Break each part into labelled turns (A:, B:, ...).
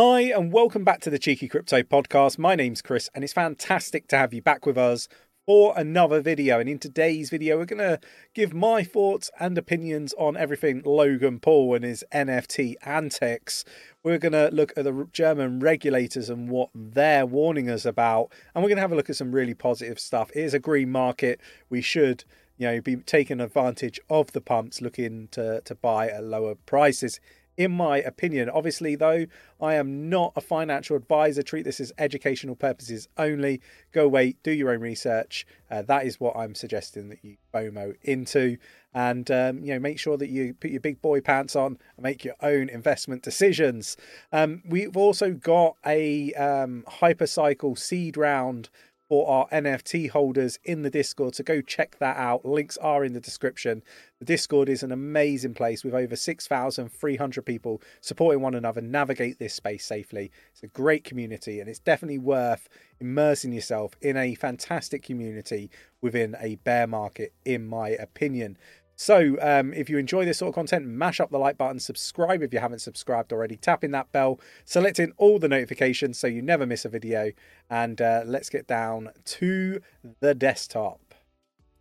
A: Hi, and welcome back to the Cheeky Crypto Podcast. My name's Chris, and it's fantastic to have you back with us for another video. And in today's video, we're going to give my thoughts and opinions on everything Logan Paul and his NFT antics. We're going to look at the German regulators and what they're warning us about. And we're going to have a look at some really positive stuff. It is a green market. We should you know, be taking advantage of the pumps, looking to, to buy at lower prices in my opinion. Obviously, though, I am not a financial advisor. Treat this as educational purposes only. Go away, do your own research. Uh, that is what I'm suggesting that you FOMO into, and um, you know, make sure that you put your big boy pants on and make your own investment decisions. Um, we've also got a um, hypercycle seed round for our NFT holders in the Discord. So go check that out. Links are in the description. The Discord is an amazing place with over 6,300 people supporting one another navigate this space safely. It's a great community and it's definitely worth immersing yourself in a fantastic community within a bear market, in my opinion. So, um, if you enjoy this sort of content, mash up the like button, subscribe if you haven't subscribed already, tapping that bell, selecting all the notifications so you never miss a video, and uh, let's get down to the desktop.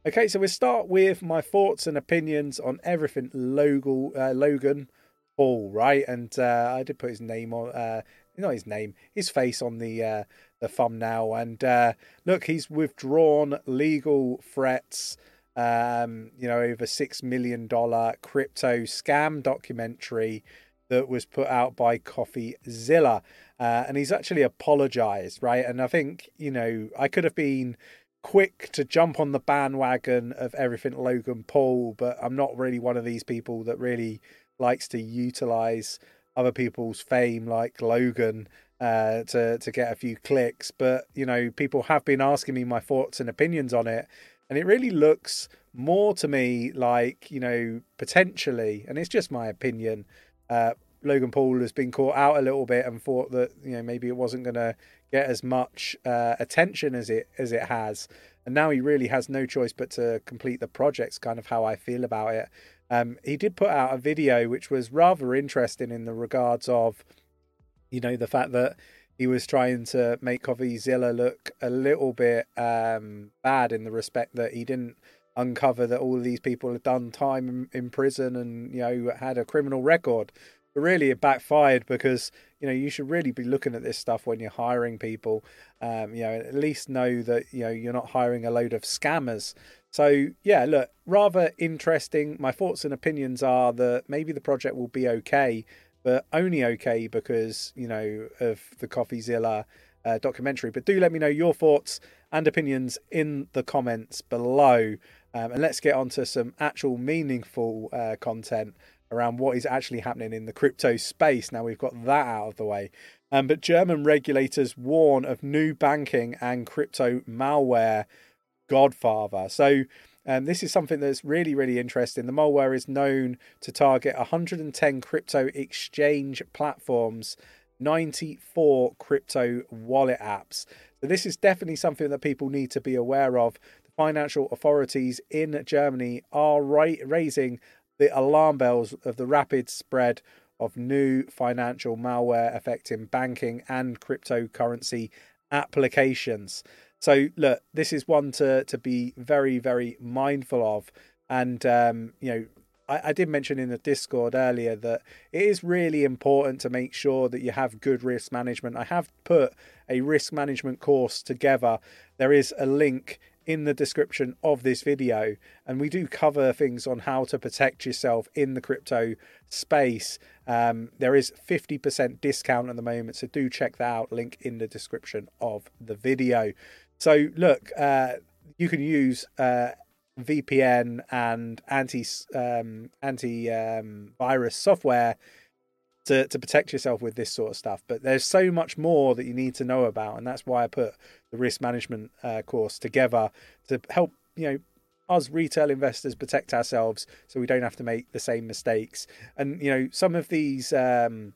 A: Okay, so we'll start with my thoughts and opinions on everything Logan, uh, Logan Paul, right? And uh, I did put his name on, uh, not his name, his face on the uh, the thumbnail. And uh, look, he's withdrawn legal threats um, you know, over six million dollar crypto scam documentary that was put out by CoffeeZilla, uh, and he's actually apologized, right? And I think you know I could have been quick to jump on the bandwagon of everything Logan Paul, but I'm not really one of these people that really likes to utilize other people's fame like Logan uh, to to get a few clicks. But you know, people have been asking me my thoughts and opinions on it, and it really looks more to me like, you know, potentially, and it's just my opinion, uh, Logan Paul has been caught out a little bit and thought that, you know, maybe it wasn't going to get as much uh, attention as it as it has. And now he really has no choice but to complete the project's kind of how I feel about it. Um, he did put out a video which was rather interesting in the regards of, you know, the fact that he was trying to make CoffeeZilla look a little bit um, bad in the respect that he didn't uncover that all of these people had done time in, in prison and you know had a criminal record. But really, it backfired because you know you should really be looking at this stuff when you're hiring people. Um, you know, at least know that you know you're not hiring a load of scammers. So yeah, look, rather interesting. My thoughts and opinions are that maybe the project will be okay but only okay because you know of the CoffeeZilla uh, documentary. But do let me know your thoughts and opinions in the comments below, um, and let's get on to some actual meaningful uh, content around what is actually happening in the crypto space. Now we've got that out of the way. Um, but German regulators warn of new banking and crypto malware godfather. So um, this is something that's really, really interesting. The malware is known to target 110 crypto exchange platforms, 94 crypto wallet apps. So, this is definitely something that people need to be aware of. The financial authorities in Germany are ra- raising the alarm bells of the rapid spread of new financial malware affecting banking and cryptocurrency applications. So look, this is one to to be very very mindful of, and um, you know. I, did mention in the Discord earlier that it is really important to make sure that you have good risk management. I have put a risk management course together. There is a link in the description of this video and we do cover things on how to protect yourself in the crypto space um, there is 50% discount at the moment so do check that out link in the description of the video so look, uh, you can use uh, VPN and anti um, anti um, virus software to to protect yourself with this sort of stuff. But there's so much more that you need to know about, and that's why I put the risk management uh, course together to help you know us retail investors protect ourselves so we don't have to make the same mistakes. And you know some of these um,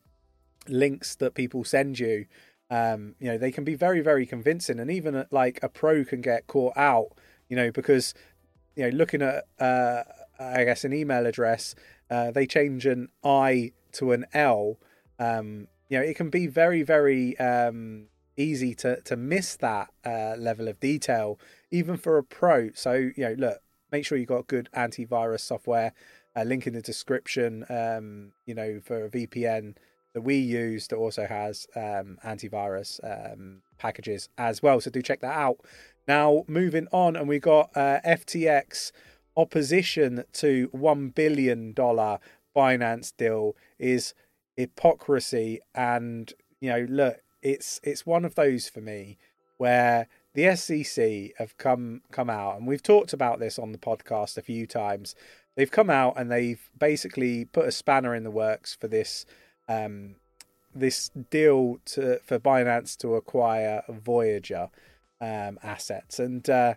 A: links that people send you um, you know, they can be very, very convincing, and even uh, like a pro can get caught out. You know, because you know, looking at uh, I guess an email address, uh, they change an I to an L. Um, you know, it can be very, very um, easy to to miss that uh, level of detail, even for a pro. So you know, look, make sure you got good antivirus software. Uh, link in the description. Um, you know, for a VPN that we use that also has um, antivirus um, packages as well. So do check that out. Now moving on, and we got uh, FTX opposition to one billion dollar finance deal is hypocrisy, and you know, look, it's it's one of those for me where the SEC have come come out, and we've talked about this on the podcast a few times. They've come out and they've basically put a spanner in the works for this um, this deal to for Binance to acquire Voyager um, assets, and uh,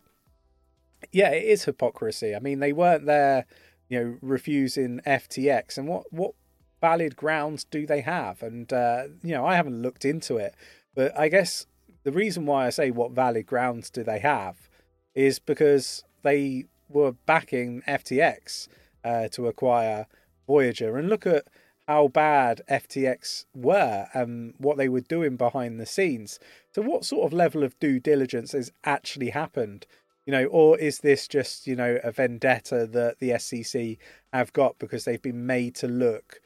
A: yeah, it is hypocrisy. I mean, they weren't there, you know, refusing FTX, and what what valid grounds do they have? And uh, you know, I haven't looked into it, but I guess the reason why I say what valid grounds do they have is because they were backing FTX uh, to acquire Voyager, and look at how bad FTX were and what they were doing behind the scenes. So, what sort of level of due diligence has actually happened? You know, or is this just, you know, a vendetta that the SEC have got because they've been made to look,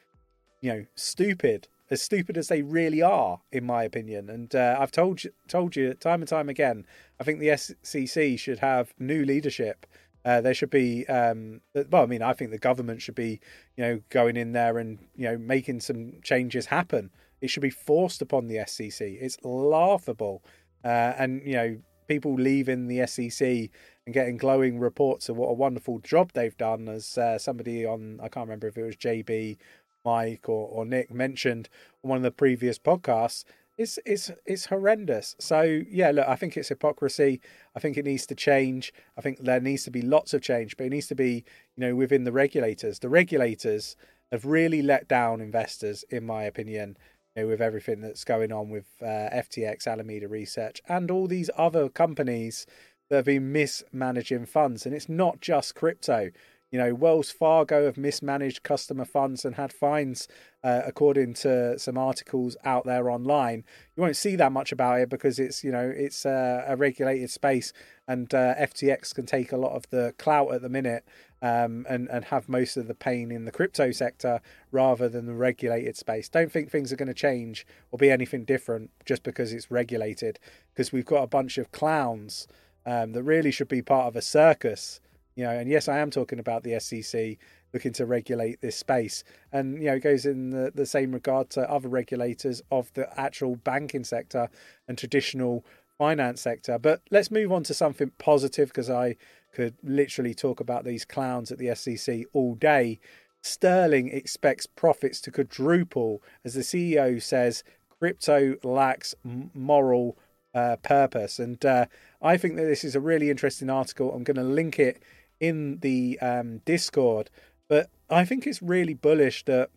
A: you know, stupid, as stupid as they really are, in my opinion. And uh, I've told you, told you time and time again, I think the SEC should have new leadership uh, there should be, um, well, I mean, I think the government should be, you know, going in there and you know making some changes happen. It should be forced upon the SEC. It's laughable, uh, and you know, people leaving the SEC and getting glowing reports of what a wonderful job they've done. As uh, somebody on, I can't remember if it was JB, Mike, or, or Nick mentioned on one of the previous podcasts it's it's it's horrendous. So yeah, look, I think it's hypocrisy. I think it needs to change. I think there needs to be lots of change, but it needs to be you know within the regulators. The regulators have really let down investors, in my opinion. You know, with everything that's going on with uh, FTX, Alameda Research, and all these other companies that have been mismanaging funds, and it's not just crypto. You know, Wells Fargo have mismanaged customer funds and had fines, uh, according to some articles out there online. You won't see that much about it because it's you know it's uh, a regulated space, and uh, FTX can take a lot of the clout at the minute um, and and have most of the pain in the crypto sector rather than the regulated space. Don't think things are going to change or be anything different just because it's regulated. Because we've got a bunch of clowns um, that really should be part of a circus you know, and yes, I am talking about the SEC looking to regulate this space, and you know, it goes in the, the same regard to other regulators of the actual banking sector and traditional finance sector. But let's move on to something positive because I could literally talk about these clowns at the SEC all day. Starling expects profits to quadruple as the CEO says crypto lacks moral uh, purpose. And uh, I think that this is a really interesting article. I'm going to link it in the um, Discord. But I think it's really bullish that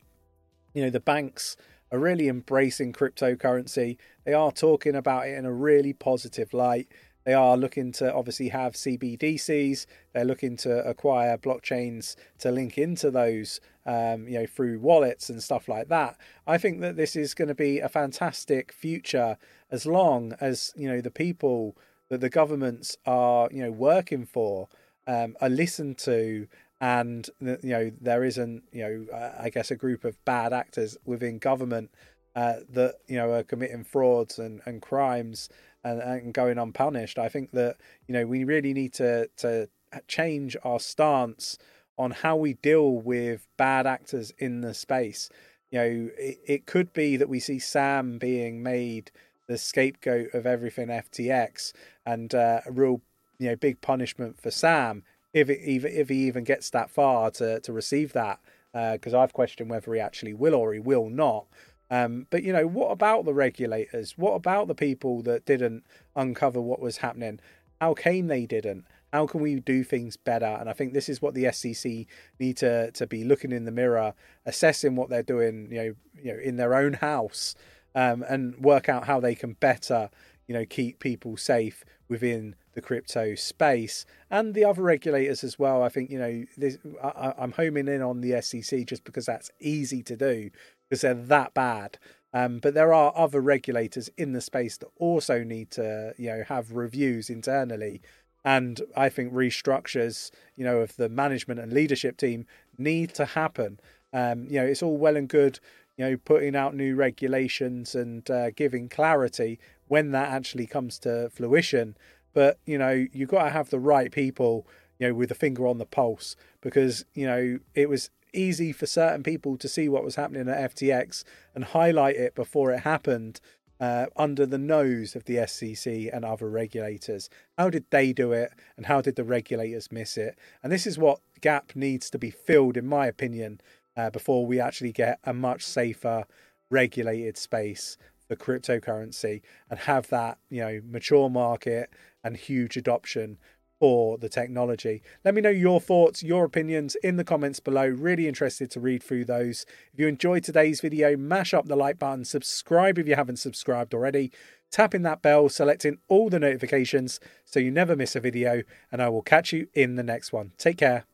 A: you know the banks are really embracing cryptocurrency. They are talking about it in a really positive light. They are looking to obviously have CBDCs. They're looking to acquire blockchains to link into those, um, you know, through wallets and stuff like that. I think that this is going to be a fantastic future as long as you know the people that the governments are, you know, working for um, are listened to and you know there isn't you know I guess a group of bad actors within government uh, that you know are committing frauds and, and crimes and, and going unpunished. I think that you know we really need to to change our stance on how we deal with bad actors in the space. You know, it, it could be that we see Sam being made the scapegoat of everything FTX and uh, a real you know big punishment for Sam if it even if he even gets that far to to receive that because uh, I've questioned whether he actually will or he will not. Um, but you know, what about the regulators? What about the people that didn't uncover what was happening? How came they didn't? How can we do things better? And I think this is what the SEC need to to be looking in the mirror, assessing what they're doing, you know, you know, in their own house, um, and work out how they can better, you know, keep people safe within the crypto space and the other regulators as well. I think you know this, I, am homing in on the SEC just because that's easy to do because they're that bad. Um, but there are other regulators in the space that also need to, you know, have reviews internally. And I think restructures, you know, of the management and leadership team need to happen. Um, you know, it's all well and good, you know, putting out new regulations and uh, giving clarity when that actually comes to fruition. But you know, you've got to have the right people, you know, with a finger on the pulse because you know it was easy for certain people to see what was happening at FTX and highlight it before it happened uh, under the nose of the SEC and other regulators. How did they do it and how did the regulators miss it? And this is what gap needs to be filled, in my opinion, uh, before we actually get a much safer regulated space for cryptocurrency and have that you know mature market and huge adoption for the technology. Let me know your thoughts, your opinions in the comments below. Really interested to read through those. If you enjoyed today's video, mash up the like button, subscribe if you haven't subscribed already, tapping that bell, selecting all the notifications so you never miss a video, and I will catch you in the next one. Take care.